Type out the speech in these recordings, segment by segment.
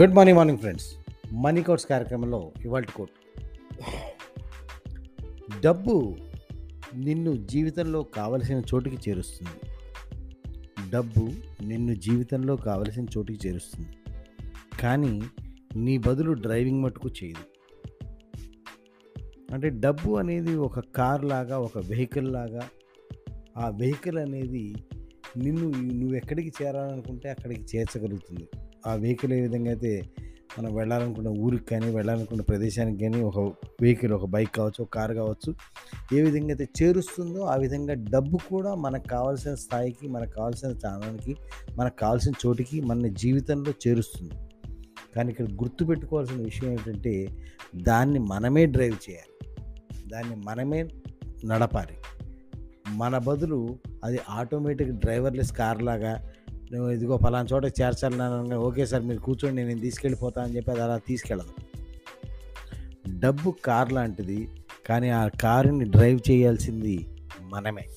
Good morning morning friends. Money quotes కార్యక్రమంలో ఇవాళ coat. డబ్బు నిన్ను జీవితంలో కావలసిన చోటుకి చేరుస్తుంది. డబ్బు నిన్ను జీవితంలో కావలసిన చోటుకి చేరుస్తుంది. కానీ నీ బదులు డ్రైవింగ్ మట్టుకు చేయదు. అంటే డబ్బు అనేది ఒక కార్ లాగా ఒక వెహికల్ లాగా ఆ వెహికల్ అనేది నిన్ను నువ్వు ఎక్కడికి చేరాలనుకుంటే అక్కడికి చేర్చగలుగుతుంది. ఆ వెహికల్ ఏ విధంగా అయితే మనం వెళ్ళాలనుకున్న ఊరికి కానీ వెళ్ళాలనుకున్న ప్రదేశానికి కానీ ఒక వెహికల్ ఒక బైక్ కావచ్చు ఒక కార్ కావచ్చు ఏ విధంగా అయితే చేరుస్తుందో ఆ విధంగా డబ్బు కూడా మనకు కావాల్సిన స్థాయికి మనకు కావాల్సిన స్థానానికి మనకు కావాల్సిన చోటికి మన జీవితంలో చేరుస్తుంది. కానీ ఇక్కడ గుర్తుపెట్టుకోవాల్సిన విషయం ఏంటంటే దాన్ని మనమే డ్రైవ్ చేయాలి. దాన్ని మనమే నడపాలి. మన బదులు అది ఆటోమేటిక్ డ్రైవర్లెస్ కార్ లాగా నువ్వు ఇదిగో ఫలానా చోట చేర్చాలని ఓకే సార్ మీరు కూర్చోండి నేను తీసుకెళ్ళిపోతా అని చెప్పి అది అలా తీసుకెళ్ళదు. డబ్బు కార్ లాంటిది కానీ ఆ కారుని డ్రైవ్ చేయాల్సింది మనమే.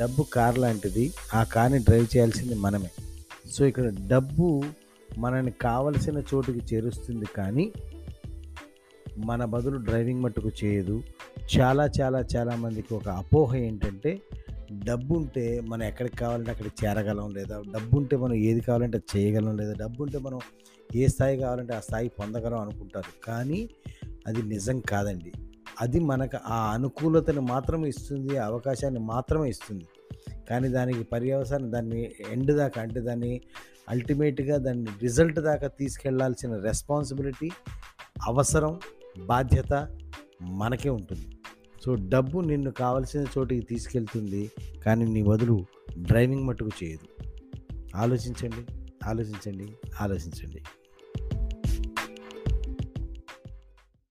డబ్బు కార్ లాంటిది ఆ కార్ని డ్రైవ్ చేయాల్సింది మనమే. సో ఇక్కడ డబ్బు మనని కావలసిన చోటుకి చేరుస్తుంది కానీ మన బదులు డ్రైవింగ్ మట్టుకు చేయదు. చాలా చాలా చాలా మందికి ఒక అపోహ ఏంటంటే డబ్బు ఉంటే మనం ఎక్కడికి కావాలంటే అక్కడికి చేరగలం లేదా డబ్బు ఉంటే మనం ఏది కావాలంటే చేయగలం లేదా డబ్బు ఉంటే మనం ఏ స్థాయి కావాలంటే ఆ స్థాయి పొందగలం అనుకుంటారు. కానీ అది నిజం కాదండి. అది మనకు ఆ అనుకూలతను మాత్రమే ఇస్తుంది అవకాశాన్ని మాత్రమే ఇస్తుంది. కానీ దానికి పర్యవసానం దాన్ని ఎండ్ దాకా అంటే దాన్ని అల్టిమేట్గా దాన్ని రిజల్ట్ దాకా తీసుకెళ్ళాల్సిన రెస్పాన్సిబిలిటీ అవసరం బాధ్యత మనకే ఉంటుంది. సో డబ్బు నిన్ను కావలసిన చోటికి తీసుకెళ్తుంది కానీ నీ బదులు డ్రైవింగ్ మట్టుకు చేయదు. ఆలోచించండి ఆలోచించండి ఆలోచించండి.